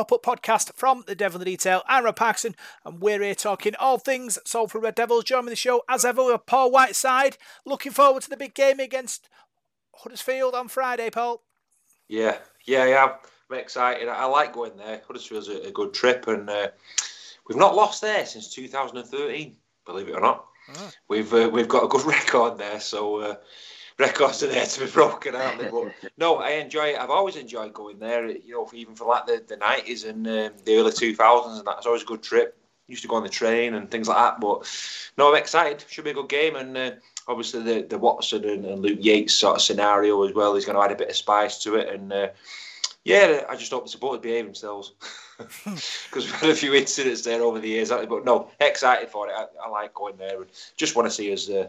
Pop Up Podcast from the Devil in the Detail. I'm Rob Parkinson and we're here talking all things Salford Red Devils. Joining the show as ever with Paul Whiteside. Looking forward to the big game against Huddersfield on Friday, Paul. Yeah, yeah, yeah. I'm excited. I like going there. Huddersfield's a, a good trip and uh, we've not lost there since 2013, believe it or not. Oh. We've uh, we've got a good record there, so uh, records are there to be broken, aren't they? But no, I enjoy it. I've always enjoyed going there. You know, even for like the, the 90s and um, the early 2000s, and that's always a good trip. Used to go on the train and things like that. But no, I'm excited. Should be a good game. And uh, obviously the, the Watson and, and, Luke Yates sort of scenario as well is going to add a bit of spice to it. And uh, yeah, I just hope the supporters behave themselves because we've had a few incidents there over the years. But no, excited for it. I, I like going there and just want to see us uh,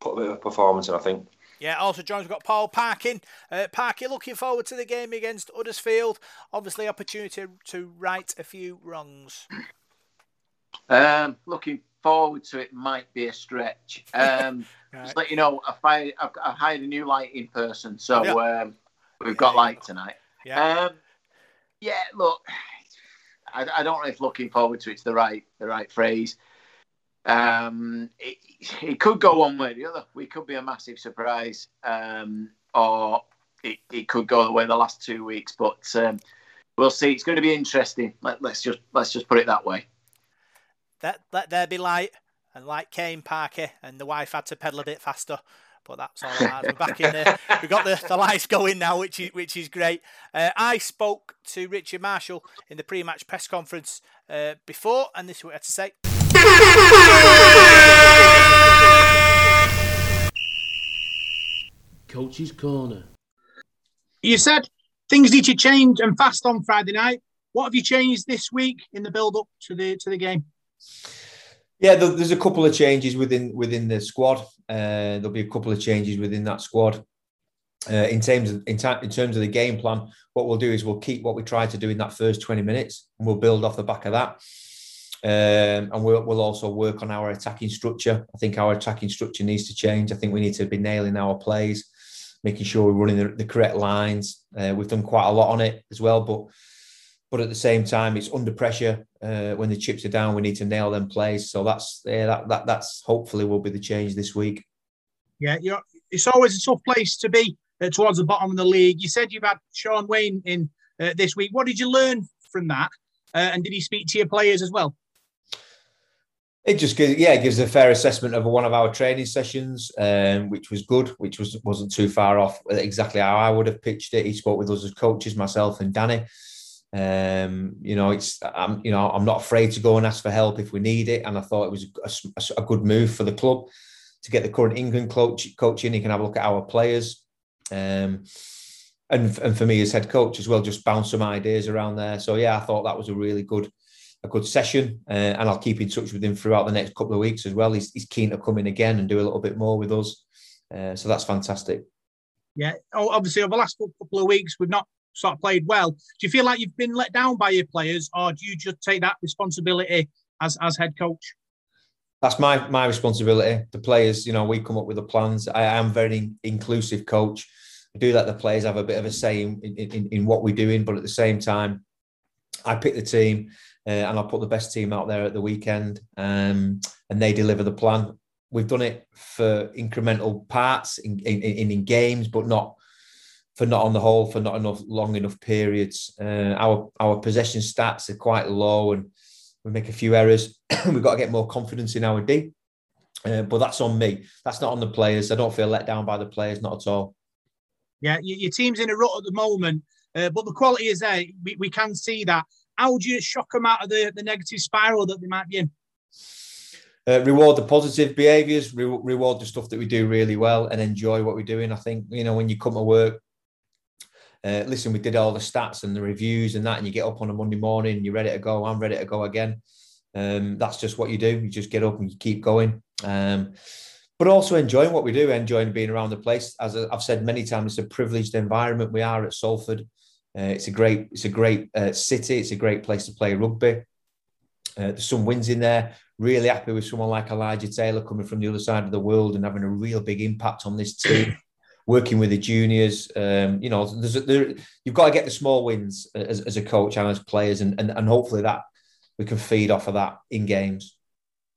put a bit of a performance in. I think. Yeah, also joins we've got Paul Parkin. Uh, Parkin looking forward to the game against Huddersfield. Obviously, opportunity to right a few wrongs. Um, looking forward to it might be a stretch. Um, right. Just let you know, I've hired, I've, I've hired a new lighting person, so yeah. um, we've got yeah, light tonight. Yeah. Um, yeah. Look, I, I, don't know if looking forward to it's the right the right phrase. Um, it, it could go one way or the other. We could be a massive surprise, um, or it, it could go the way the last two weeks. But um, we'll see. It's going to be interesting. Let, us just let's just put it that way. Let let there be light, and light came, Parker, and the wife had to pedal a bit faster. But that's all right. We're back in there. We've got the, the lights going now, which is which is great. Uh, I spoke to Richard Marshall in the pre-match press conference uh, before, and this is what he had to say. Coach's Corner. You said things need to change and fast on Friday night. What have you changed this week in the build up to the to the game? Yeah, there's a couple of changes within within the squad. Uh, there'll be a couple of changes within that squad. Uh, in terms of in, ta- in terms of the game plan, what we'll do is we'll keep what we tried to do in that first 20 minutes, and we'll build off the back of that. Um, and we'll, we'll also work on our attacking structure. I think our attacking structure needs to change. I think we need to be nailing our plays, making sure we're running the, the correct lines. Uh, we've done quite a lot on it as well, but but at the same time, it's under pressure uh, when the chips are down. We need to nail them plays. So that's yeah, that, that that's hopefully will be the change this week. Yeah, it's always a tough place to be uh, towards the bottom of the league. You said you've had Shaun Wane in uh, this week. What did you learn from that? Uh, and did he speak to your players as well? It just gives, yeah, it gives a fair assessment of one of our training sessions, um, which was good, which was wasn't too far off exactly how I would have pitched it. He spoke with us as coaches, myself and Danny. Um, you know, it's I'm you know I'm not afraid to go and ask for help if we need it, and I thought it was a, a, a good move for the club to get the current England coach coach in. He can have a look at our players, um, and and for me as head coach as well, just bounce some ideas around there. So yeah, I thought that was a really good a good session, uh, and I'll keep in touch with him throughout the next couple of weeks as well. He's, he's keen to come in again and do a little bit more with us, uh, so that's fantastic. Yeah, obviously over the last couple of weeks we've not sort of played well. Do you feel like you've been let down by your players, or do you just take that responsibility as as head coach? That's my my responsibility. The players, you know, we come up with the plans. I am very inclusive coach. I do let the players have a bit of a say in, in, in what we're doing, but at the same time, I pick the team uh, and I'll put the best team out there at the weekend, um, and they deliver the plan. We've done it for incremental parts in, in, in, in games, but not for not on the whole for not enough long enough periods. Uh, our our possession stats are quite low, and we make a few errors. We've got to get more confidence in our D. Uh, but that's on me. That's not on the players. I don't feel let down by the players, not at all. Yeah, your team's in a rut at the moment, uh, but the quality is there. We, we can see that. How do you shock them out of the, the negative spiral that they might be in? Uh, reward the positive behaviours, re- reward the stuff that we do really well, and enjoy what we're doing. I think you know when you come to work, uh, listen, we did all the stats and the reviews and that, and you get up on a Monday morning you're ready to go. I'm ready to go again. Um, that's just what you do. You just get up and you keep going. Um, but also enjoying what we do, enjoying being around the place. As I've said many times, it's a privileged environment we are at Salford. Uh, it's a great, it's a great uh, city. It's a great place to play rugby. Uh, there's some wins in there. Really happy with someone like Elijah Taylor coming from the other side of the world and having a real big impact on this team. working with the juniors. Um, you know, there's a, there, you've got to get the small wins as, as a coach and as players, and, and and hopefully that we can feed off of that in games.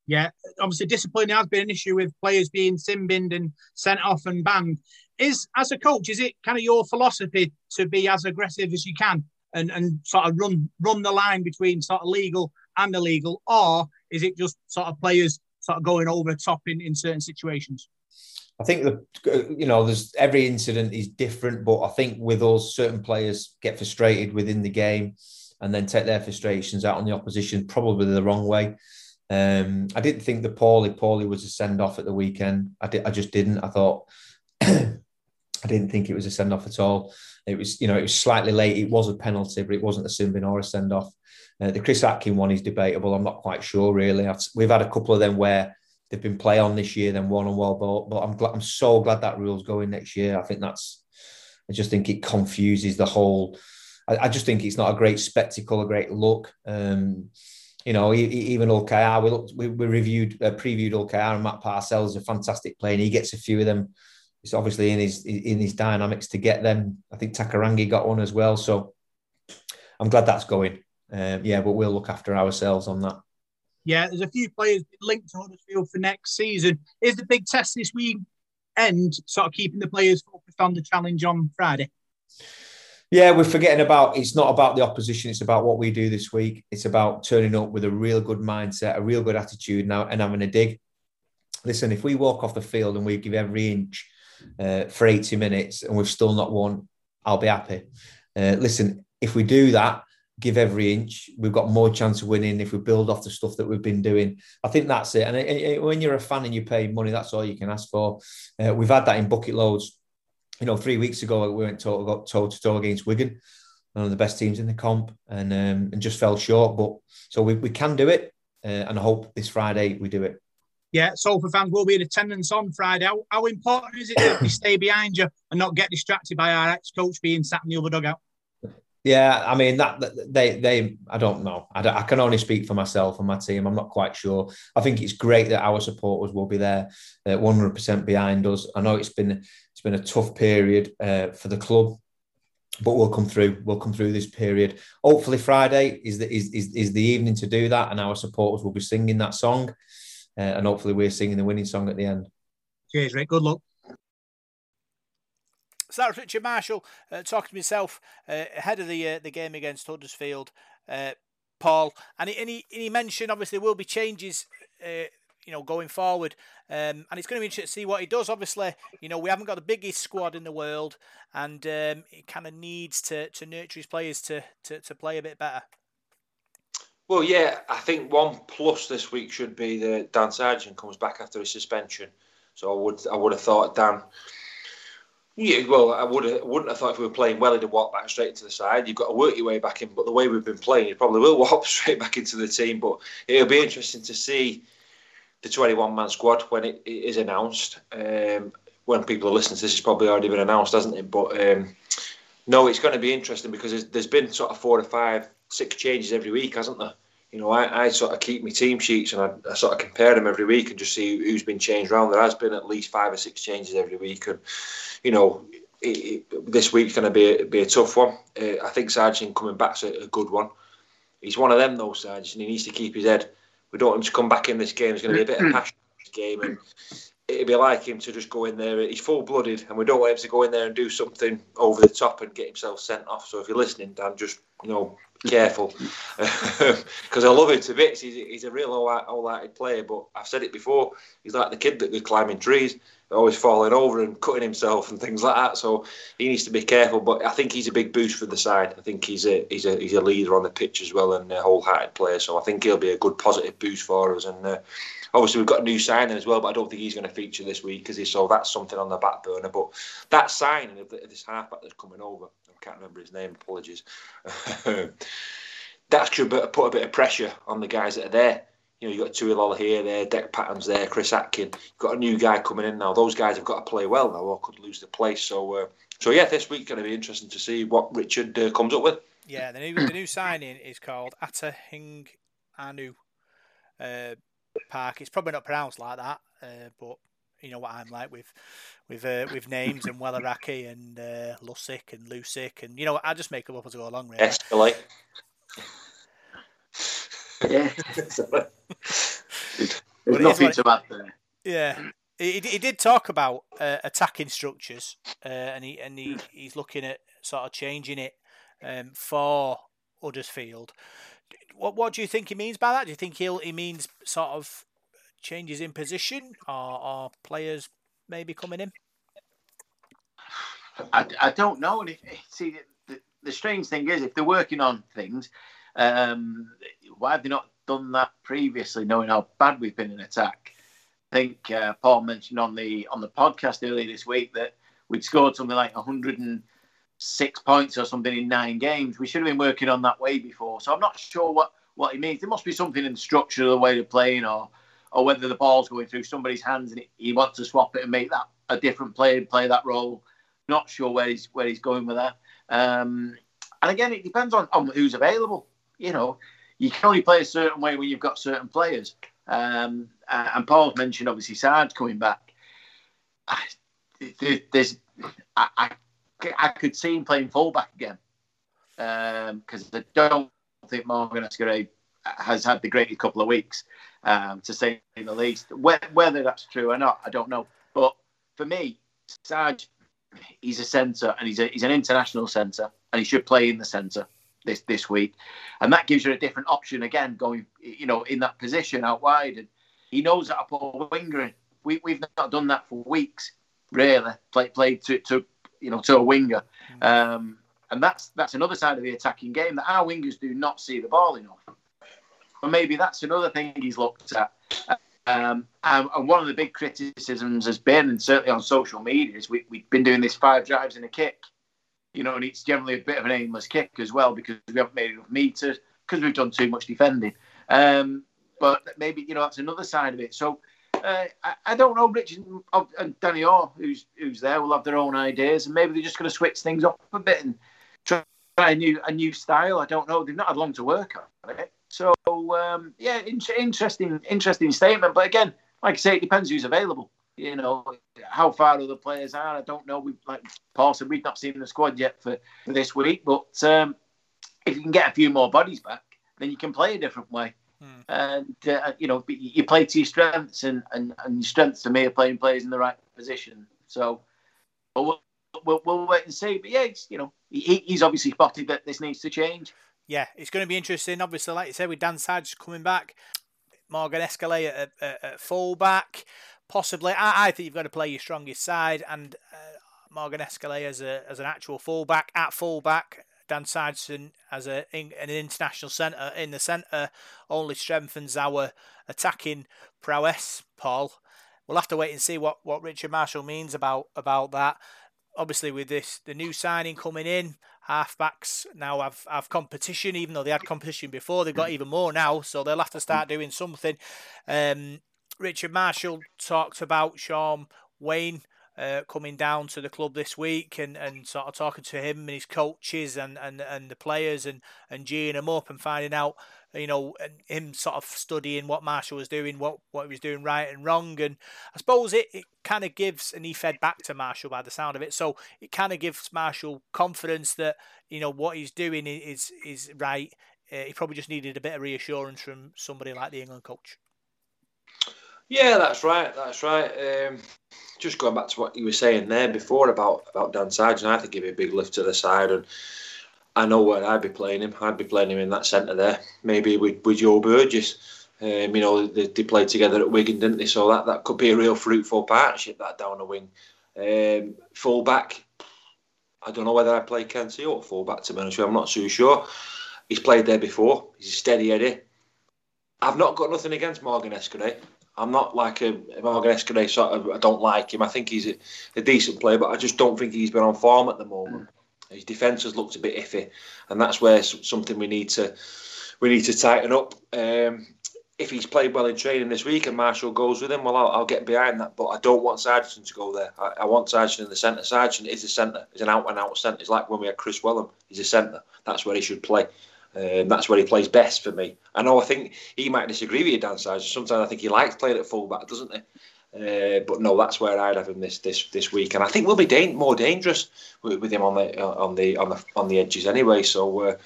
Yeah, obviously discipline has been an issue with players being sin binned and sent off and banned. Is as a coach, is it kind of your philosophy to be as aggressive as you can and, and sort of run run the line between sort of legal and illegal, or is it just sort of players sort of going over the top in, in certain situations? I think the you know there's every incident is different, but I think with us certain players get frustrated within the game and then take their frustrations out on the opposition probably the wrong way. Um, I didn't think the Pauli Pauli was a send off at the weekend. I did, I just didn't. I thought I didn't think it was a send off at all. It was you know it was slightly late. It was a penalty, but it wasn't a sin or a send off. Uh, the Chris Atkin one is debatable. I'm not quite sure really. I've, we've had a couple of them where they've been play on this year, then one on one, but, but I'm glad, I'm so glad that rule's going next year. I think that's, I just think it confuses the whole. I, I just think it's not a great spectacle, a great look. Um, you know, even Hull KR, we looked, we, we reviewed, uh, previewed Hull KR and Matt Parcell's a fantastic player, and he gets a few of them. It's obviously in his in his dynamics to get them. I think Takarangi got one as well, so I'm glad that's going. Um, yeah, but we'll look after ourselves on that. Yeah, there's a few players linked to Huddersfield for next season. Is the big test this week end sort of keeping the players focused on the challenge on Friday? Yeah, we're forgetting about it's not about the opposition, it's about what we do this week. It's about turning up with a real good mindset, a real good attitude now and having a dig. Listen, if we walk off the field and we give every inch uh, for 80 minutes and we've still not won, I'll be happy. Uh, listen, if we do that, give every inch. We've got more chance of winning if we build off the stuff that we've been doing. I think that's it. And when you're a fan and you pay money, that's all you can ask for. Uh, we've had that in bucket loads. You know, three weeks ago we went toe to toe against Wigan, one of the best teams in the comp, and um, and just fell short. But so we, we can do it, uh, and I hope this Friday we do it. Yeah, Salford fans will be in attendance on Friday. How, how important is it that we stay behind you and not get distracted by our ex-coach being sat in the other dugout? Yeah, I mean that they they I don't know. I, don't, I can only speak for myself and my team. I'm not quite sure. I think it's great that our supporters will be there, uh, 100% behind us. I know it's been it's been a tough period uh, for the club, but we'll come through. We'll come through this period. Hopefully, Friday is the is is, is the evening to do that, and our supporters will be singing that song, uh, and hopefully we're singing the winning song at the end. Cheers, Rick. Good luck. So that was Richard Marshall uh, talking to myself uh, ahead of the uh, the game against Huddersfield, uh, Paul, and he, and he, and he mentioned obviously there will be changes, uh, you know, going forward, um, and it's going to be interesting to see what he does. Obviously, you know, we haven't got the biggest squad in the world, and um, he kind of needs to to nurture his players to, to to play a bit better. Well, yeah, I think one plus this week should be that Dan Sargent comes back after his suspension. So I would I would have thought Dan yeah, well, I would have, wouldn't have thought if we were playing well, he'd have walked back straight into the side. You've got to work your way back in, but the way we've been playing, he probably will walk straight back into the team. But it'll be interesting to see the 21 man squad when it, it is announced. Um, when people are listening to this, it's probably already been announced, hasn't it? But um, no, it's going to be interesting because there's, there's been sort of four or five, six changes every week, hasn't there? you know, I, I sort of keep my team sheets and I, I, sort of compare them every week and just see who's been changed around. There has been at least five or six changes every week, and you know, it, it, this week's going to be a, be a tough one. Uh, I think Sargent coming back's a, a, good one. He's one of them though, Sargent, and he needs to keep his head. We don't want him to come back in this game. It's going to be a bit of passion in this game, and it'd be like him to just go in there. He's full blooded, and we don't want him to go in there and do something over the top and get himself sent off. So if you're listening, Dan, just you know careful because I love him to bits. He's, he's a real all-hearted player, but I've said it before. He's like the kid that was climbing trees, always falling over and cutting himself and things like that. So he needs to be careful. But I think he's a big boost for the side. I think he's a he's a he's a leader on the pitch as well and a whole-hearted player. So I think he'll be a good positive boost for us. And uh, obviously we've got a new signing as well, but I don't think he's going to feature this week because he so that's something on the back burner. But that signing of this halfback that's coming over I can't remember his name. Apologies. that should put a bit of pressure on the guys that are there. You know, you've got Tui Lolohea, there, Dec Patton's there, Chris Atkin. You've got a new guy coming in now. Those guys have got to play well now, or could lose the place. So, uh, so yeah, this week's going to be interesting to see what Richard uh, comes up with. Yeah, the new the new signing is called Ata Hingano uh, Park. It's probably not pronounced like that, uh, but you know what I'm like with with uh, with names and Welleraki and uh, Lusick and Lusick and you know I just make them up as I go along. Really. Escalate. yeah. There's nothing to add there. Yeah. He, he did talk about uh, attacking structures, uh, and he and he, he's looking at sort of changing it um, for Huddersfield. What what do you think he means by that? Do you think he'll he means sort of changes in position, or, or players maybe coming in? I, I don't know. And if, see, the, the strange thing is, if they're working on things, um, why have they not done that previously, knowing how bad we've been in attack? I think uh, Paul mentioned on the on the podcast earlier this week that we'd scored something like 106 points or something in nine games. We should have been working on that way before. So I'm not sure what what he means. There must be something in the structure of the way they're playing, or or whether the ball's going through somebody's hands and he wants to swap it and make that a different player and play that role. Not sure where he's where he's going with that. Um, and again, it depends on, on who's available. You know, you can only play a certain way when you've got certain players. Um, and Paul's mentioned obviously Sarge coming back. I, there's, I, I, could see him playing fullback again because um, I don't think Morgan Escaré has had the greatest couple of weeks, um, to say the least. Whether that's true or not, I don't know. But for me, Sarge, he's a centre and he's a, he's an international centre and he should play in the centre this this week, and that gives you a different option again going you know in that position out wide. And he knows that I put a winger in. We we've not done that for weeks, really. Played played to, to you know to a winger. Mm. Um, and that's that's another side of the attacking game that our wingers do not see the ball enough. And maybe that's another thing he's looked at. Um, and, and, one of the big criticisms has been, and certainly on social media, is we, we've been doing this five drives and a kick. You know, and it's generally a bit of an aimless kick as well because we haven't made enough meters because we've done too much defending. Um, but maybe you know that's another side of it. So uh, I, I, don't know. Richard and Danny Orr, who's who's there, will have their own ideas, and maybe they're just going to switch things up a bit and try a new a new style. I don't know. They've not had long to work on it. So um, yeah, in- interesting, interesting statement. But again, like I say, it depends who's available. You know how far other players are. I don't know. We like Paul said, we've not seen the squad yet for, for this week. But um, if you can get a few more bodies back, then you can play a different way. Hmm. And uh, you know you play to your strengths, and, and, and your strengths to me are playing players in the right position. So, but we'll, we'll, we'll wait and see. But yeah, you know he, he's obviously spotted that this needs to change yeah, it's going to be interesting. Obviously, like you said, with Dan Sarge coming back, Morgan Escaré at, at, at full back, possibly. I, I, think you've got to play your strongest side, and uh, Morgan Escaré as a as an actual fullback at fullback. Dan Sarginson as a in, an international centre in the centre only strengthens our attacking prowess. Paul, we'll have to wait and see what, what Richard Marshall means about about that. Obviously, with this the new signing coming in, halfbacks now have, have competition, even though they had competition before, they've got mm. even more now, so they'll have to start doing something. Um, Richard Marshall talked about Shaun Wane uh, coming down to the club this week and, and sort of talking to him and his coaches and, and, and the players and, and geeing them up and finding out you know, and him sort of studying what Marshall was doing, what what he was doing right and wrong, and I suppose it, it kind of gives, and he fed back to Marshall by the sound of it, so it kind of gives Marshall confidence that you know what he's doing is is right. Uh, he probably just needed a bit of reassurance from somebody like the England coach. Yeah, that's right. That's right. Um, just going back to what you were saying there before about about Dan Sargent, I think he'd be a big lift to the side and I know where I'd be playing him. I'd be playing him in that centre there, maybe with, with Joe Burgess. Um, you know, they, they, played together at Wigan, didn't they? So that, that could be a real fruitful partnership, that down the wing. Um, full back, I don't know whether I play Ken Sio or full back, to be. I'm not too sure. He's played there before. He's a steady Eddie. I've not got nothing against Morgan Escaré. I'm not like a Morgan Escaré sort of. I don't like him. I think he's a, a decent player, but I just don't think he's been on form at the moment. His defence has looked a bit iffy, and that's where something we need to we need to tighten up. Um, if he's played well in training this week and Marshall goes with him, well, I'll, I'll get behind that. But I don't want Sargent to go there. I, I want Sargent in the centre. Sargent is a centre. He's an out and out centre. It's like when we had Kris Welham. He's a centre. That's where he should play. Um, that's where he plays best for me. I know. I think he might disagree with you, Dan Sargent. Sometimes I think he likes playing at fullback, doesn't he? Uh, but no, that's where I'd have him this this this week, and I think we'll be da- more dangerous with, with, him on the on the on the on the edges anyway. So, uh,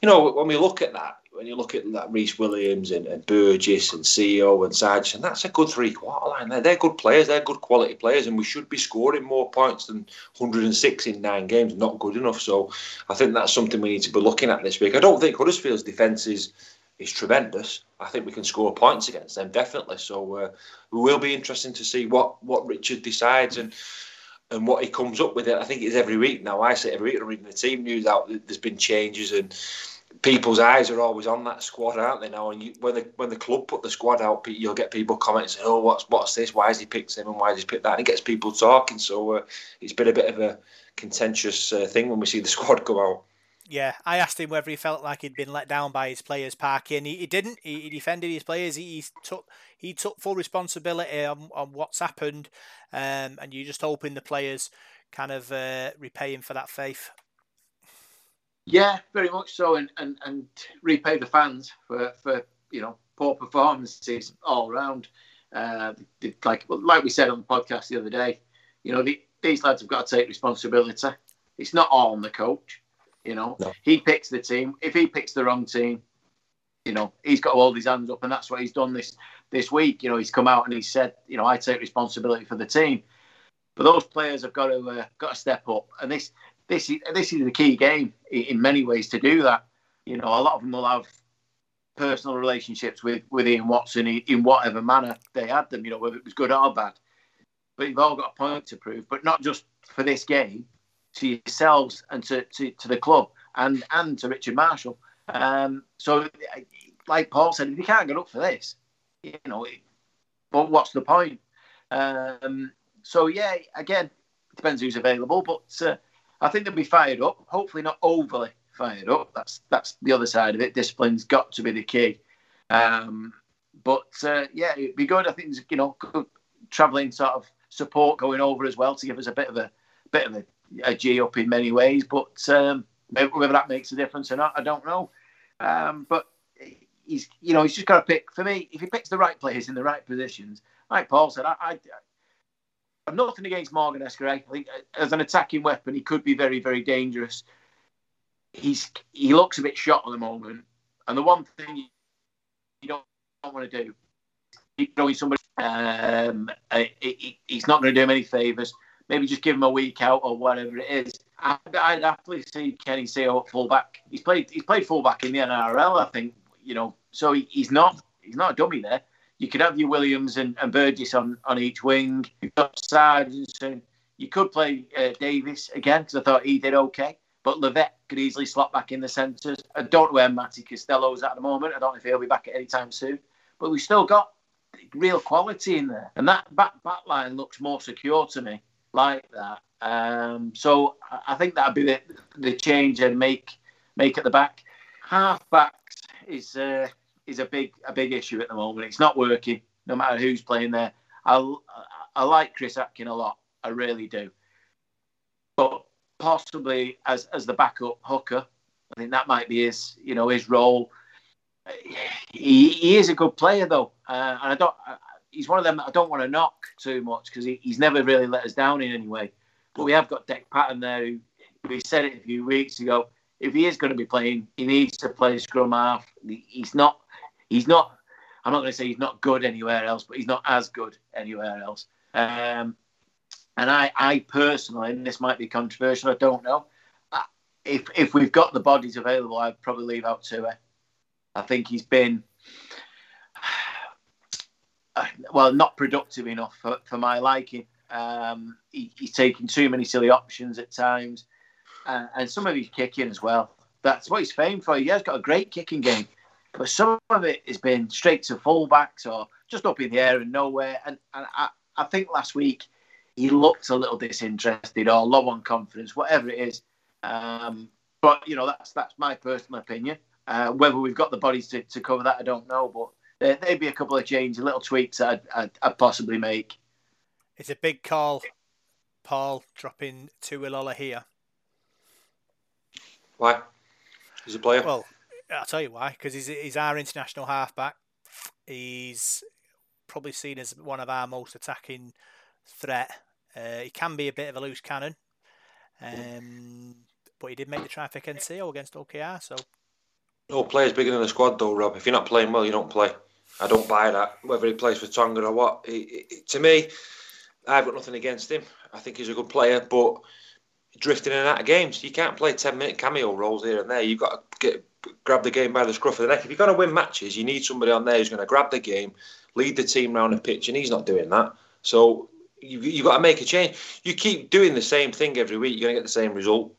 you know, when we look at that, when you look at that Rhys Williams and, and Burgess and Sio and Sarge, and that's a good three quarter line there. They're good players, they're good quality players, and we should be scoring more points than 106 in nine games. Not good enough. So I think that's something we need to be looking at this week. I don't think Huddersfield's defence is is tremendous. I think we can score points against them definitely. So uh, it will be interesting to see what what Richard decides and and what he comes up with. It I think it's every week now. I say every week. I'm reading the team news out. There's been changes and people's eyes are always on that squad, aren't they now? And you, when the when the club put the squad out, you'll get people commenting, "Oh, what's what's this? Why has he picked him? And why has he picked that?" And it gets people talking. So uh, it's been a bit of a contentious uh, thing when we see the squad go out. Yeah, I asked him whether he felt like he'd been let down by his players parking. He, he didn't. He, he, defended his players. He, he, took he took full responsibility on, on what's happened, um, and you're just hoping the players kind of uh, repay him for that faith. Yeah, very much so, and, and, and repay the fans for, for you know poor performances all around. Uh, like like we said on the podcast the other day, you know the, these lads have got to take responsibility. It's not all on the coach. You know, no. he picks the team. If he picks the wrong team, you know, he's got to hold his hands up, and that's what he's done this this week. You know, he's come out and he said, you know, I take responsibility for the team. But those players have got to uh, got to step up, and this this is this is the key game in many ways to do that. You know, a lot of them will have personal relationships with with Ian Watson in whatever manner they had them. You know, whether it was good or bad. But you've all got a point to prove, but not just for this game, to yourselves and to, to, to the club and and to Richard Marshall. Um, so, like Paul said, if you can't get up for this, you know, but what's the point? Um, so yeah, again, depends who's available, but uh, I think they'll be fired up. Hopefully, not overly fired up. That's that's the other side of it. Discipline's got to be the key. Um, but uh, yeah, it'd be good. I think you know, good travelling sort of support going over as well to give us a bit of a bit of a, a G up in many ways. But um, whether that makes a difference or not, I don't know. Um, but he's you know he's just got to pick. For me, if he picks the right players in the right positions, like Paul said, I, I I've nothing against Morgan Escaré. I think uh, as an attacking weapon, he could be very, very dangerous. He's he looks a bit shot at the moment, and the one thing you don't, don't want to do is throwing somebody. Um, uh, he's not going to do him any favours. Maybe just give him a week out or whatever it is. I'd, I'd happily see Kenny Sio at fullback. He's played he's played fullback in the NRL, I think. You know, so he, he's not he's not a dummy there you could have your Williams and, and Burgess on, on each wing. You've got Sargent. You could play uh, Davis again because I thought he did okay. But Livett could easily slot back in the centres. I don't know where Matty Costello's at the moment. I don't know if he'll be back at any time soon. But we've still got real quality in there. And that back, back line looks more secure to me like that. Um, so I think that'd be the, the change and make make at the back. Half backs is uh, is a big a big issue at the moment. It's not working, no matter who's playing there. I I like Chris Atkin a lot. I really do. But possibly as as the backup hooker, I think that might be his you know his role. He, he is a good player though, uh, and I don't. he's one of them that I don't want to knock too much because he, he's never really let us down in any way. But we have got Dec Patton there. Who, we said it a few weeks ago. If he is going to be playing, he needs to play scrum half. He's not he's not. I'm not going to say he's not good anywhere else, but he's not as good anywhere else. Um, and I, I personally, and this might be controversial, I don't know. Uh, if if we've got the bodies available, I'd probably leave out Tue. I think he's been well, not productive enough for, for my liking. Um, he, he's taking too many silly options at times, uh, and some of his kicking as well. That's what he's famed for. He has got a great kicking game, but some of it has been straight to fullbacks or just up in the air and nowhere. And, and I, I think last week he looked a little disinterested or low on confidence, whatever it is. Um, but you know that's that's my personal opinion. Uh, whether we've got the bodies to, to cover that, I don't know. But there, would be a couple of changes, little tweaks that I'd, I'd, I'd, possibly make. It's a big call, Paul, dropping Tui Lolohea. Why? He's a player. Well, I'll tell you why. Because he's, he's our international halfback. He's probably seen as one of our most attacking threat. Uh, he can be a bit of a loose cannon, um, but he did make the try for Ken Sio against Hull KR. So, no players bigger than the squad, though, Rob. If you're not playing well, you don't play. I don't buy that. Whether he plays for Tonga or what, to me, I've got nothing against him. I think he's a good player, but drifting in and out of games, you can't play ten minute cameo roles here and there. You've got to get grab the game by the scruff of the neck. If you're going to win matches, you need somebody on there who's going to grab the game, lead the team around the pitch, and he's not doing that. So you, you've got to make a change. You keep doing the same thing every week, you're going to get the same result.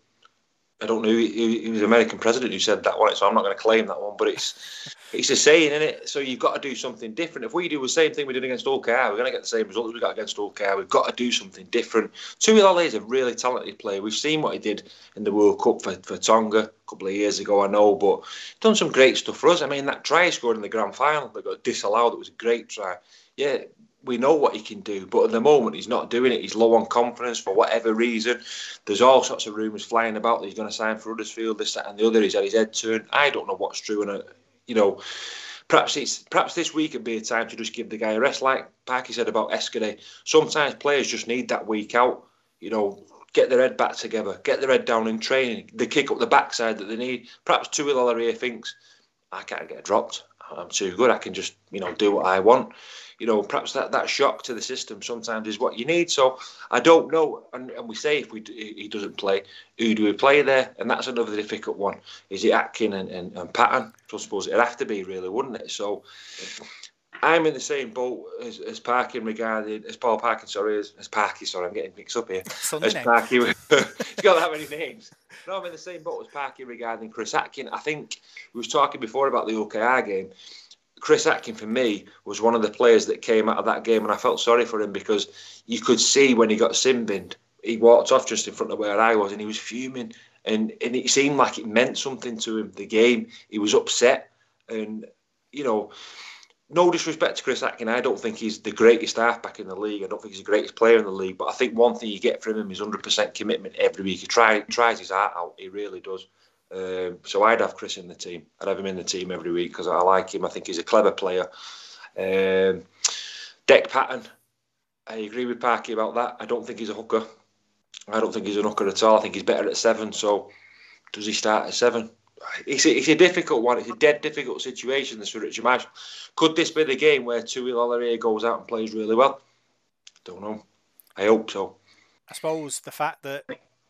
I don't know. He, was an American president who said that one, so I'm not going to claim that one. But it's it's a saying, isn't it? So you've got to do something different. If we do the same thing we did against Hull KR, we're going to get the same result as we got against Hull KR. We've got to do something different. Tui Lolohea is a really talented player. We've seen what he did in the World Cup for, for Tonga a couple of years ago, I know, but done some great stuff for us. I mean, that try he scored in the grand final that got disallowed, it was a great try. Yeah, we know what he can do, but at the moment he's not doing it. He's low on confidence for whatever reason. There's all sorts of rumours flying about that he's going to sign for Huddersfield, this, that, and the other. He's had his head turned. I don't know what's true, and you know, perhaps it's perhaps this week would be a time to just give the guy a rest, like Parky said about Escaré. Sometimes players just need that week out. You know, get their head back together, get their head down in training. They kick up the backside that they need. Perhaps Tui Lolohea thinks I can't get dropped. I'm too good. I can just you know do what I want you know, perhaps that, that shock to the system sometimes is what you need. So I don't know. And, and we say if we he doesn't play, who do we play there? And that's another difficult one. Is it Atkin and, and, and Patton? So I suppose it'd have to be, really, wouldn't it? So I'm in the same boat as, as Parkin regarding, as Paul Parkin, sorry, as, as Parky, sorry, I'm getting mixed up here. as Parky, he's got that many names. No, I'm in the same boat as Parky regarding Chris Atkin. I think we was talking before about the Hull KR game. Chris Atkin for me was one of the players that came out of that game, and I felt sorry for him because you could see when he got sin binned, he walked off just in front of where I was, and he was fuming, and and it seemed like it meant something to him. The game, he was upset, and you know. No disrespect to Chris Atkin, I don't think he's the greatest halfback in the league. I don't think he's the greatest player in the league. But I think one thing you get from him is 100% commitment every week. He tries his heart out. He really does. Um, so I'd have Chris in the team. I'd have him in the team every week because I like him. I think he's a clever player. Um, Dec Patton, I agree with Parky about that. I don't think he's a hooker. I don't think he's a hooker at all. I think he's better at seven. So does he start at seven? It's a, it's a difficult one. It's a dead difficult situation, this for Richard Marsh. Could this be the game where Tui Lolohea goes out and plays really well? Don't know. I hope so. I suppose the fact that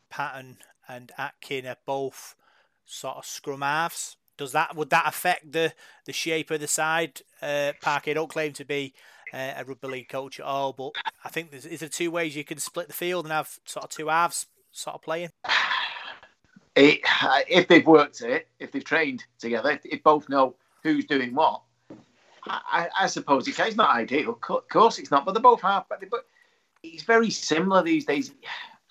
Patton and Atkin are both sort of scrum halves. Does that would that affect the the shape of the side? Uh, Parky don't claim to be uh, a rugby league coach at all, but I think there's is there two ways you can split the field and have sort of two halves sort of playing. It, if they've worked it, if they've trained together, if, if both know who's doing what, I, I, suppose it's, not ideal. Of course, it's not. But they're both half. But, but it's very similar these days.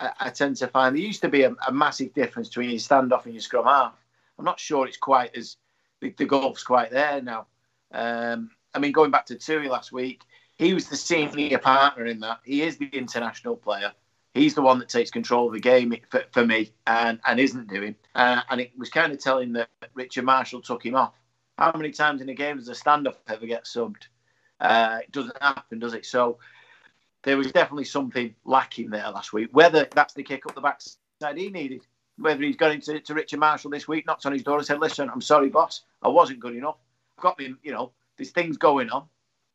I, I tend to find there used to be a, a, massive difference between your standoff and your scrum half. I'm not sure it's quite as the, the quite there now. Um, I mean, going back to Tui last week, he was the senior partner in that. He is the international player. He's the one that takes control of the game for, for me and, and isn't doing. Uh, and it was kind of telling that Richard Marshall took him off. How many times in a game does a standoff ever get subbed? Uh, it doesn't happen, does it? So there was definitely something lacking there last week. Whether that's the kick up the backside he needed, whether he's going to, to Richard Marshall this week, knocked on his door and said, "Listen, I'm sorry, boss, I wasn't good enough. I've got me, you know, there's things going on,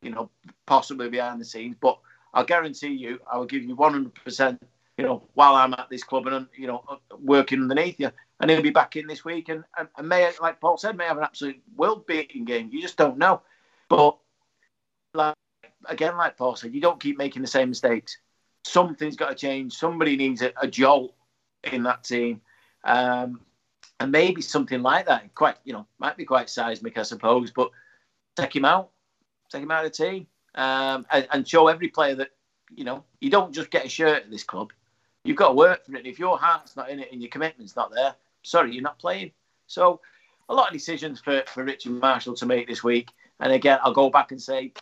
you know, possibly behind the scenes, but I'll guarantee you, I will give you 100%, you know, while I'm at this club and you know, working underneath you, and he'll be back in this week, and and, and may, like Paul said, may have an absolute world-beating game. You just don't know, but again, like Paul said, you don't keep making the same mistakes. Something's got to change. Somebody needs a, a jolt in that team. Um, and maybe something like that, quite, you know, might be quite seismic, I suppose, but take him out, take him out of the team, um, and, and, show every player that, you know, you don't just get a shirt at this club. You've got to work for it. If your heart's not in it and your commitment's not there, sorry, you're not playing. So, a lot of decisions for, for Richard Marshall to make this week. And again, I'll go back and say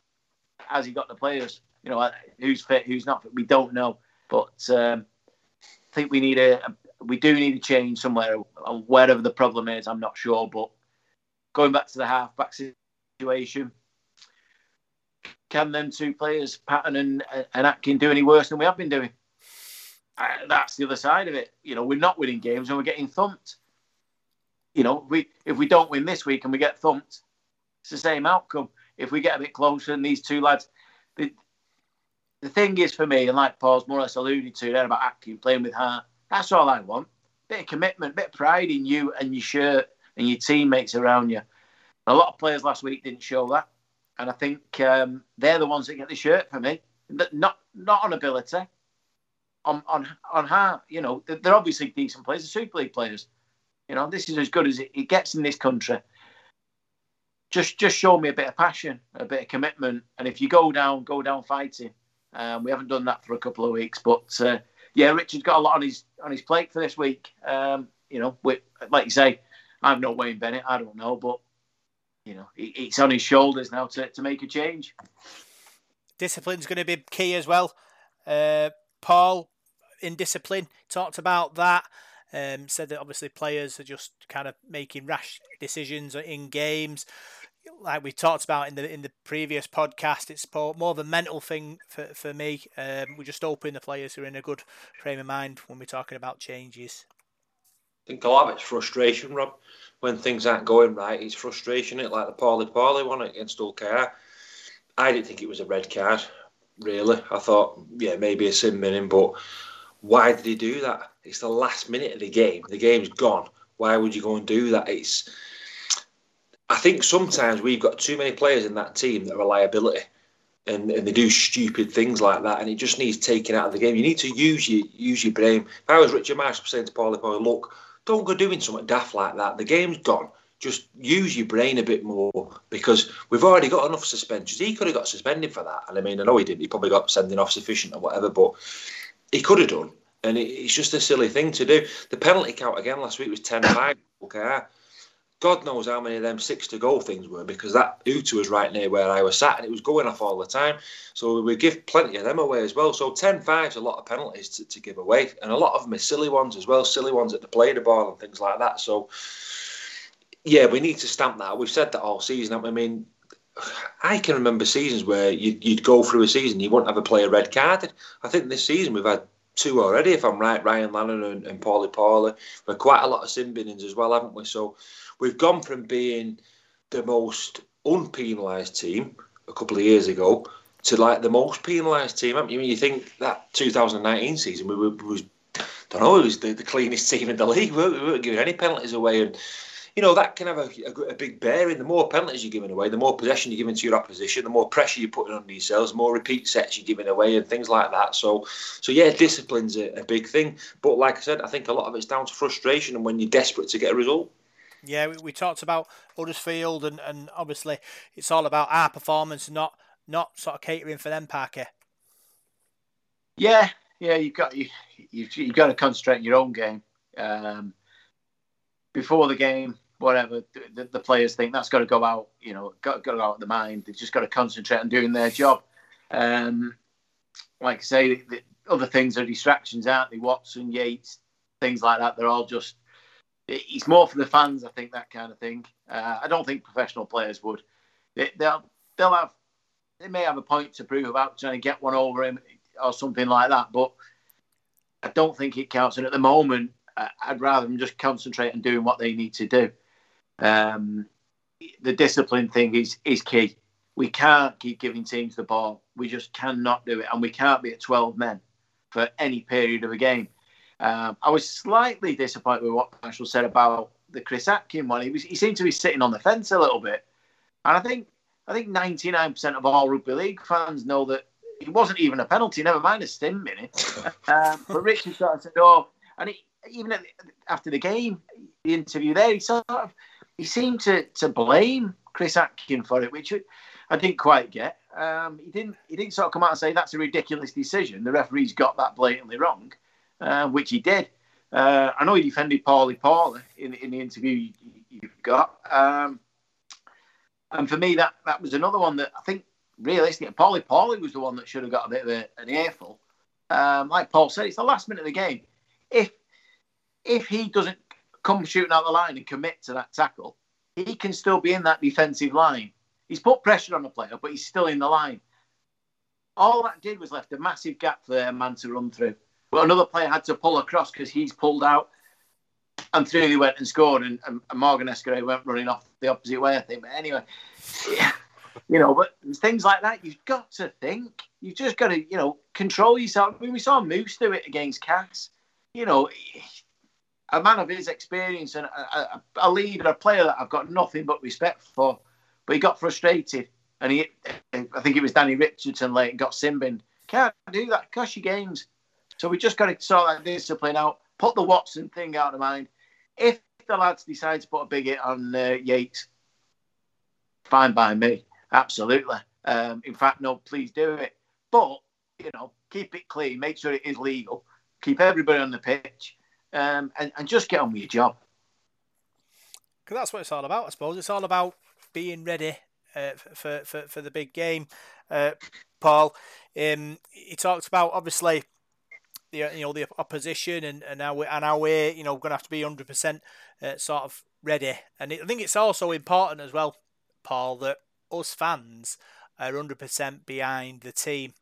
has he got the players? You know, who's fit, who's not fit? We don't know. But um, I think we need a, we do need a change somewhere. Wherever the problem is, I'm not sure. But going back to the halfback situation, can them two players, Patton and, and Atkin, do any worse than we have been doing? Uh, that's the other side of it. You know, we're not winning games and we're getting thumped. You know, we if we don't win this week and we get thumped, it's the same outcome. If we get a bit closer and these two lads, the, the thing is for me, and like Paul's more or less alluded to there about acting, playing with heart, that's all I want. Bit of commitment, bit of pride in you and your shirt and your teammates around you. A lot of players last week didn't show that and I think um, they're the ones that get the shirt for me. Not not on ability, on on on heart. You know, they're obviously decent players, they're Super League players. You know, this is as good as it gets in this country. Just just show me a bit of passion, a bit of commitment, and if you go down, go down fighting. Um, we haven't done that for a couple of weeks, but uh, yeah, Richard's got a lot on his on his plate for this week. Um, you know, like you say, I'm not Wayne Bennett. I don't know, but you know, it's on his shoulders now to, to make a change. Discipline's going to be key as well. Uh, Paul, in discipline, talked about that. Um, said that obviously players are just kind of making rash decisions in games. Like we talked about in the in the previous podcast, it's more of a mental thing for, for me. Um, we're just hoping the players are in a good frame of mind when we're talking about changes. I think a lot of it's frustration, Rob when things aren't going right, it's frustration. It like the Pauli Pauli one against Hull KR. I didn't think it was a red card, really. I thought, yeah, maybe a sin minimum, but why did he do that? It's the last minute of the game. The game's gone. Why would you go and do that? It's. I think sometimes we've got too many players in that team that are a liability. And, and they do stupid things like that, and it just needs taking out of the game. You need to use your use your brain. If I was Richard Marsh saying to Pauli Pauli, look, don't go doing something daft like that. The game's gone. Just use your brain a bit more because we've already got enough suspensions. He could have got suspended for that. And I mean, I know he didn't. He probably got sending off sufficient or whatever, but he could have done. And it's just a silly thing to do. The penalty count again last week was 10 5. Okay. God knows how many of them six to go things were because that Utu was right near where I was sat and it was going off all the time. So we give plenty of them away as well. So 10 5 is a lot of penalties to, to give away, and a lot of them are silly ones as well, silly ones at the play the ball and things like that. So, yeah, we need to stamp that. We've said that all season. I mean, I can remember seasons where you'd, you'd go through a season, you wouldn't have a player red carded. I think this season we've had two already, if I'm right, Ryan Lannon and, and Pauli Pauli. We've quite a lot of sin binnings as well, haven't we? So we've gone from being the most unpenalised team a couple of years ago to like the most penalised team. I mean, you think that 2019 season we were was don't know it was the, the cleanest team in the league. We weren't, we weren't giving any penalties away, and you know that can have a, a, a, big bearing. The more penalties you're giving away, the more possession you're giving to your opposition, the more pressure you're putting on yourselves, the more repeat sets you're giving away, and things like that. So, so yeah, discipline's a, a big thing. But like I said, I think a lot of it's down to frustration and when you're desperate to get a result. Yeah, we, we talked about Huddersfield, and, and obviously it's all about our performance, not not sort of catering for them, Parker. Yeah, yeah, you've got you you've, you've got to concentrate on your own game. Um, before the game, whatever the, the, players think that's got to go out. You know, got, got to go out of the mind. They've just got to concentrate on doing their job. Um, like I say, the, the other things are distractions, aren't they? Watson, Yates, things like that. They're all just it's more for the fans, I think, that kind of thing. Uh, I don't think professional players would. They, will they'll have they may have a point to prove about trying to get one over him or something like that, but I don't think it counts. And at the moment, I'd rather them just concentrate on doing what they need to do. Um, the discipline thing is is key. We can't keep giving teams the ball. We just cannot do it, and we can't be at twelve men for any period of a game. Um, I was slightly disappointed with what Marshall said about the Chris Atkin one. He was he seemed to be sitting on the fence a little bit, and I think I think ninety nine percent of all rugby league fans know that it wasn't even a penalty. Never mind a stim minute. um, but Richard sort of said, "Oh," and he, even the, after the game, the interview there, he sort of he seemed to to blame Chris Atkin for it, which I didn't quite get. Um, he didn't he didn't sort of come out and say that's a ridiculous decision. The referee's got that blatantly wrong uh, which he did. Uh, I know he defended Pauli Pauli in, in the interview you, have got. Um, and for me, that, that was another one that I think realistically, Pauli Pauli was the one that should have got a bit of a, an earful. Um, like Paul said, it's the last minute of the game. If if he doesn't come shooting out the line and commit to that tackle, he can still be in that defensive line. He's put pressure on the player, but he's still in the line. all that did was left a massive gap for a man to run through. But another player had to pull across because he's pulled out and through he went and scored, and, and Morgan Escaré went running off the opposite way, I think. But anyway, yeah, you know, but things like that, you've got to think. You've just got to, you know, control yourself. I mean, we saw Moose do it against Cass. You know, a man of his experience and a, a, a leader, a player that I've got nothing but respect for, but he got frustrated. And he, I think it was Danny Richardson late and got Simbin. Can't do that. Cost games. So we just got to sort that discipline out. Put the Watson thing out of mind. If the lads decide to put a big hit on uh, Yates, fine by me. Absolutely. Um, in fact, no, please do it. But, you know, keep it clean, make sure it is legal, keep everybody on the pitch, um, and, and just get on with your job. Because that's what it's all about, I suppose. It's all about being ready uh, for, for, for the big game. Uh, Paul, um, he talked about obviously the you know the opposition and and our and our way you know going to have to be hundred uh, percent sort of ready. And it, I think it's also important as well, Paul, that us fans are hundred percent behind the team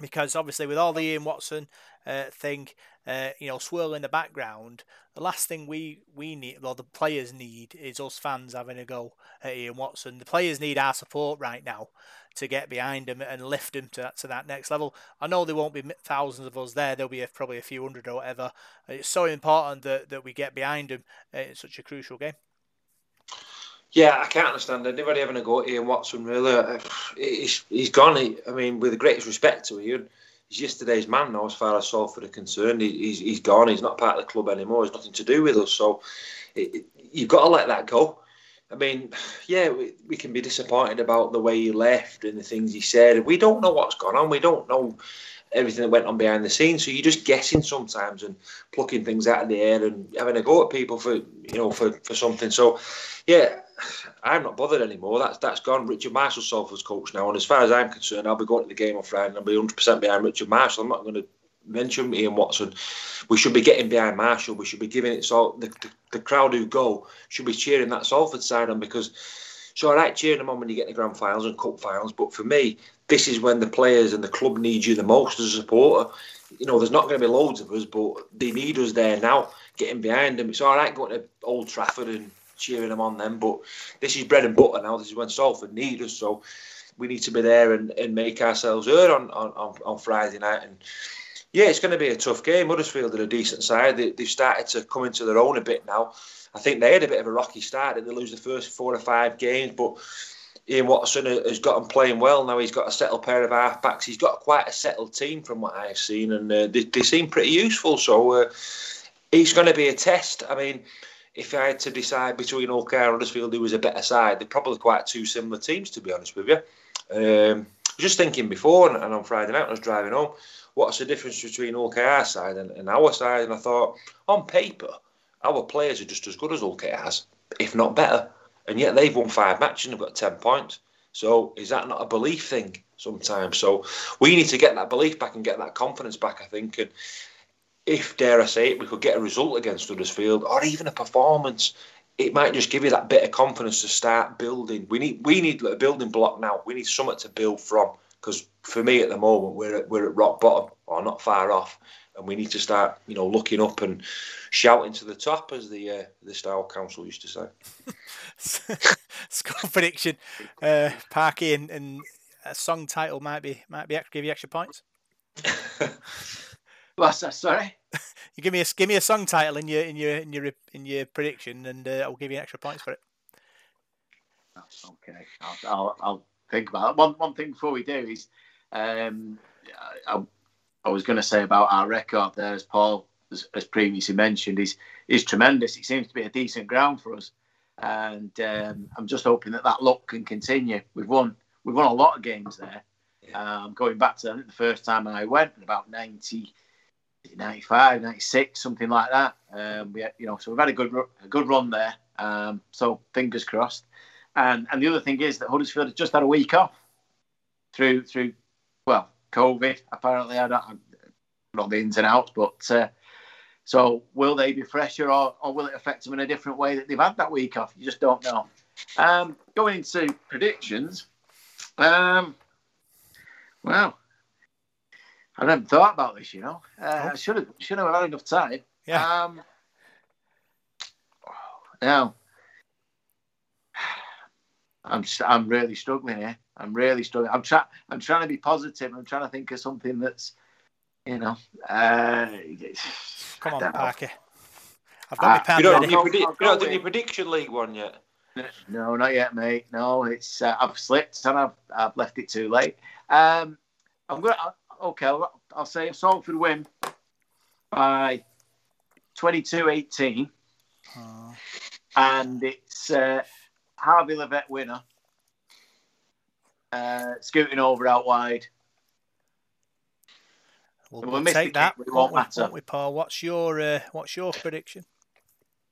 because obviously with all the Ian Watson uh, thing, uh, you know, swirling in the background, the last thing we we need, well, the players need, is us fans having a go at Ian Watson. The players need our support right now to get behind him and lift him to that, to that next level. I know there won't be thousands of us there. There'll be a, probably a few hundred or whatever. It's so important that, that we get behind him in such a crucial game. Yeah, I can't understand anybody having a go at Ian Watson. Really, uh, he's, he's gone. He, I mean, with the greatest respect to Ian, he's yesterday's man now, as far as Salford are concerned. He, he's he's gone. He's not part of the club anymore. He's nothing to do with us. So it, you've got to let that go. I mean, yeah, we, we, can be disappointed about the way he left and the things he said. We don't know what's gone on. We don't know everything that went on behind the scenes. So you're just guessing sometimes and plucking things out of the air and having a go at people for you know for, for something. So yeah, I'm not bothered anymore. That's that's gone. Richard Marshall Salford's coach now, and as far as I'm concerned, I'll be going to the game on Friday and I'll be 100 percent behind Richard Marshall. I'm not going to mention Ian Watson. We should be getting behind Marshall. We should be giving it so the, the, the crowd who go should be cheering that Salford side on because it's like cheering them on when you get the grand finals and cup finals. But for me, this is when the players and the club need you the most as a supporter. You know, there's not going to be loads of us, but they need us there now, getting behind them. It's all right going to Old Trafford and cheering them on them, but this is bread and butter now. This is when Salford need us. So we need to be there and, and make ourselves heard on, on, on Friday night. And yeah, it's going to be a tough game. Huddersfield are a decent side. They, have started to come into their own a bit now. I think they had a bit of a rocky start. They lose the first four or five games, but Ian Watson has got them playing well now. He's got a settled pair of halfbacks. He's got quite a settled team from what I've seen, and uh, they, they, seem pretty useful. So uh, he's going to be a test. I mean, if I had to decide between Hull KR and Huddersfield who was a better side, they're probably quite two similar teams, to be honest with you. Um, just thinking before, and, and on Friday night, I was driving home what's the difference between Hull KR side and, and our side? And I thought, on paper, our players are just as good as Hull KR's, if not better. And yet they've won five matches and they've got 10 points. So is that not a belief thing sometimes? So we need to get that belief back and get that confidence back, I think. And if, dare I say it, we could get a result against Huddersfield or even a performance, it might just give you that bit of confidence to start building. We need we need a building block now. We need something to build from because for me at the moment we're at, we're at rock bottom or not far off, and we need to start you know looking up and shouting to the top, as the uh, the Style Council used to say. Score prediction, uh, Parky, and, and a song title might be might be give you extra points. What's that? Sorry. you give me a give me a song title in your in your in your in your prediction, and uh, I'll give you extra points for it. Okay, I'll, I'll, I'll think about it. One one thing before we do is, um, I, I was going to say about our record there, as Paul has, as previously mentioned, is is tremendous. It seems to be a decent ground for us, and um, I'm just hoping that that luck can continue. We've won we've won a lot of games there. Um, going back to the first time I went, about 90, 95, 96, something like that. Um, we, you know, so we've had a good a good run there. Um, so fingers crossed. And and the other thing is that Huddersfield has just had a week off through through COVID. Apparently, I don't, I not the ins and outs, but uh, so will they be fresher or, or will it affect them in a different way that they've had that week off? You just don't know. Um, going into predictions, um, well, I never thought about this, you know. Uh, I should have should have had enough time. Yeah. Um, now, I'm I'm really struggling here. I'm really struggling. I'm trying. I'm trying to be positive. I'm trying to think of something that's, you know. Uh, Come on, Parky. I've Ah, got my pen You don't ready. do your, I'll predi- you don't do your prediction league one yet. No, not yet, mate. No, it's uh, I've slipped and I've I've left it too late. Um, I'm gonna okay. I'll, I'll say Salford win by 22-18, Oh, and it's uh, Harvey Livett winner, uh, scooting over out wide. we'll, We'll we'll take that. kick, but it won't we, matter. won't we, Paul? What's your uh, what's your prediction?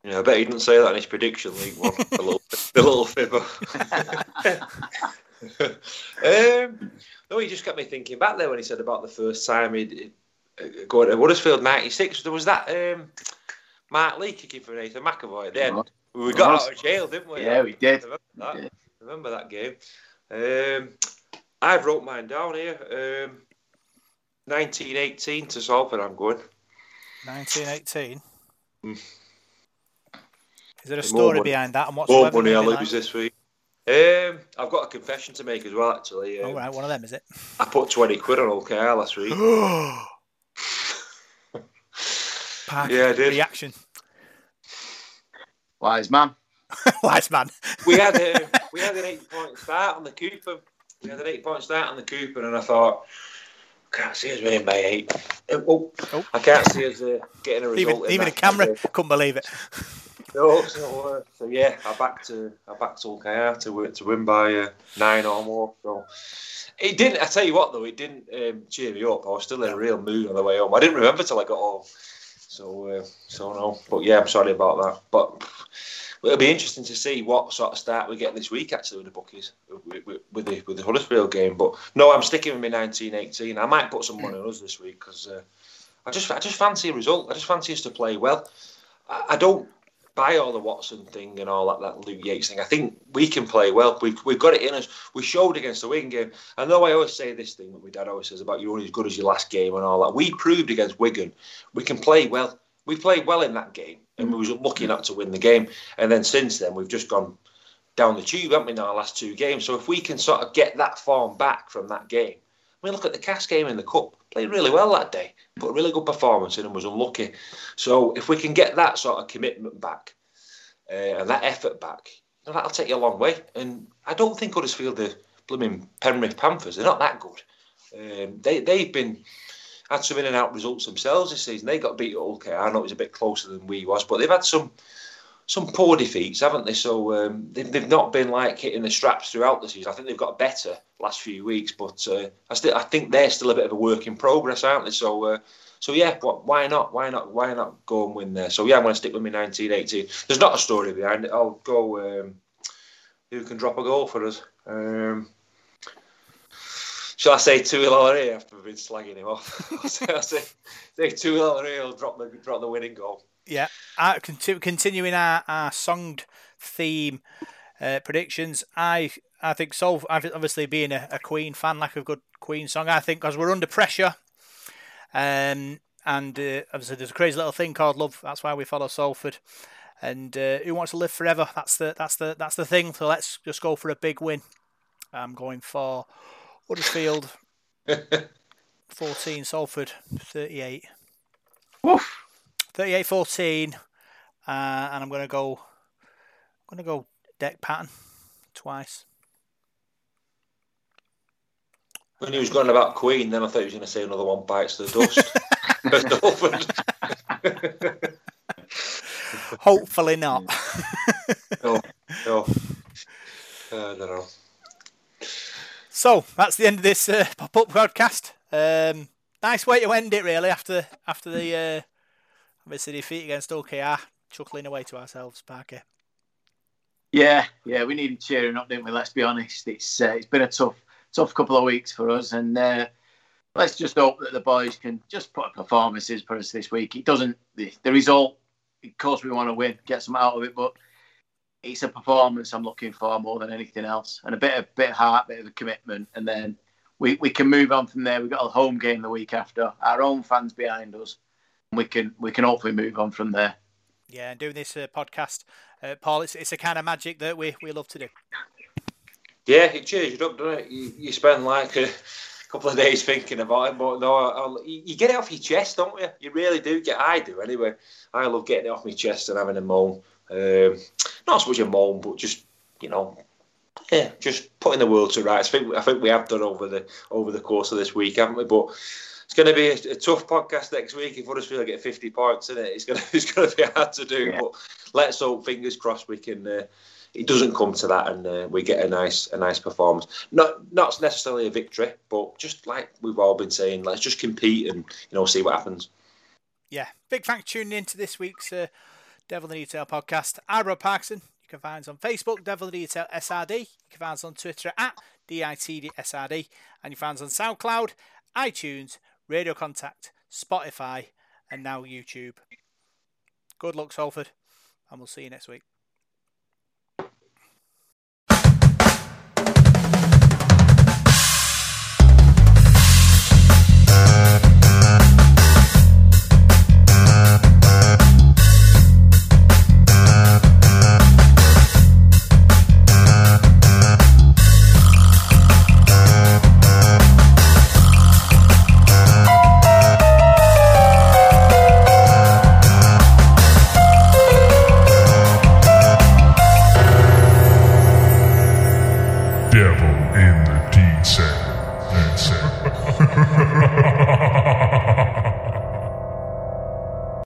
Yeah, I bet he didn't say that in his prediction league one. the little, the little fibber. um, no, he just got me thinking back there when he said about the first time he'd uh, go to Huddersfield '96. There was that um, Mark Lee kicking for Nathan McAvoy at the end. We got out of jail, didn't we? Yeah, we did. Remember that, We did. Remember that game? Um, I wrote mine down here. Um, 1918 to Salford. I'm going. 1918. Hmm. Is there a story money- behind that? And what's More the money I gonna lose like? this week. Um, I've got a confession to make as well. Actually, um, Oh, right, one of them is it? I put 20 quid on Hull KR last week. Parky, Yeah, I did. Reaction. Wise man. Wise man. we had a, we had an eight point start on the Cooper. We had an eight point start on the Cooper, and I thought, I can't see us winning by eight. Uh, Oh, Oh. I can't see us uh, getting a result. even in even a camera game. couldn't believe it. No, so, uh, so yeah, I backed to I backed Hull KR to win to win by uh, nine or more. So it didn't. I tell you what though, it didn't um, cheer me up. I was still in a real mood on the way home. I didn't remember till I got home. So uh, so no, but yeah, I'm sorry about that. But it'll be interesting to see what sort of start we get this week actually with the bookies with, with, with the with the Huddersfield game. But no, I'm sticking with my 1918. I might put some money on us this week because uh, I just I just fancy a result. I just fancy us to play well. I, I don't buy all the Watson thing and all that, that Luke Yates thing. I think we can play well. We've, we've got it in us. We showed against the Wigan game. I know I always say this thing that my dad always says about you're only as good as your last game and all that. We proved against Wigan we can play well. We played well in that game and we was lucky not to win the game. And then since then, we've just gone down the tube, haven't we, in our last two games? So if we can sort of get that form back from that game, mean, look at the Cass game in the Cup. Played really well that day. Put a really good performance in and was unlucky. So if we can get that sort of commitment back uh, and that effort back, you know, that'll take you a long way. And I don't think Huddersfield are blooming Penrith Panthers. They're not that good. Um, they, they've been had some in and out results themselves this season. They got beat at okay. I know it was a bit closer than we was, but they've had some some poor defeats, haven't they? So um, they've, they've not been like hitting the straps throughout the season. I think they've got better last few weeks, but uh, I still I think they're still a bit of a work in progress, aren't they? So uh, so yeah, why not? Why not? Why not go and win there? So yeah, I'm going to stick with me 1918. There's not a story behind it. I'll go. Um, who can drop a goal for us? Um, Shall I say two Larry after we've been slagging him off? I'll say, I'll say, say two Larry will drop the drop the winning goal. Yeah, uh, conti- continuing our, our songed theme uh, predictions, I I think so. Obviously, being a, a Queen fan, like a good Queen song, I think because we're under pressure, um, and uh, obviously there's a crazy little thing called love. That's why we follow Salford, and uh, who wants to live forever? That's the that's the that's the thing. So let's just go for a big win. I'm going for Huddersfield 14, Salford 38. Woof. 38 14 uh, and I'm going to go I'm going to go Dec Patton twice When he was going about Queen, then I thought he was going to say another one bites the dust. hopefully not no, no. Uh, I don't know. so that's the end of this uh, pop-up podcast um, nice way to end it really after after the uh, obviously defeat against Hull KR chuckling away to ourselves Parker Yeah, yeah, we needed cheering up, didn't we? Let's be honest. It's uh, it's been a tough, tough couple of weeks for us, and uh, let's just hope that the boys can just put performances for us this week. It doesn't the, the result. Of course, we want to win, get some out of it, but it's a performance I'm looking for more than anything else, and a bit of bit of heart, bit of a commitment, and then we, we can move on from there. We've got a home game the week after. Our own fans behind us. We can we can hopefully move on from there. Yeah, and doing this uh, podcast, uh, Paul, it's, it's a kind of magic that we, we love to do. Yeah, it cheers you up, doesn't it? You, you spend like a couple of days thinking about it, but no, I'll, you get it off your chest, don't you? You really do. Get I do anyway. I love getting it off my chest and having a moan. Um, not so much a moan, but just you know, yeah, just putting the world to rights. I think I think we have done over the over the course of this week, haven't we? But it's going to be a, a, tough podcast next week if Huddersfield get 50 points in it. It's going to, it's going to be hard to do, yeah. but let's hope, fingers crossed, we can. Uh, it doesn't come to that, and uh, we get a nice, a nice performance. Not, not necessarily a victory, but just like we've all been saying, let's just compete and you know see what happens. Yeah, big thanks for tuning in to this week's uh, Devil in Detail podcast. I'm Rob Parkinson. You can find us on Facebook, Devil in Detail SRD. You can find us on Twitter at DITDSRD, and you can find us on SoundCloud, iTunes, Radio Contact, Spotify, and now YouTube. Good luck, Salford, and we'll see you next week.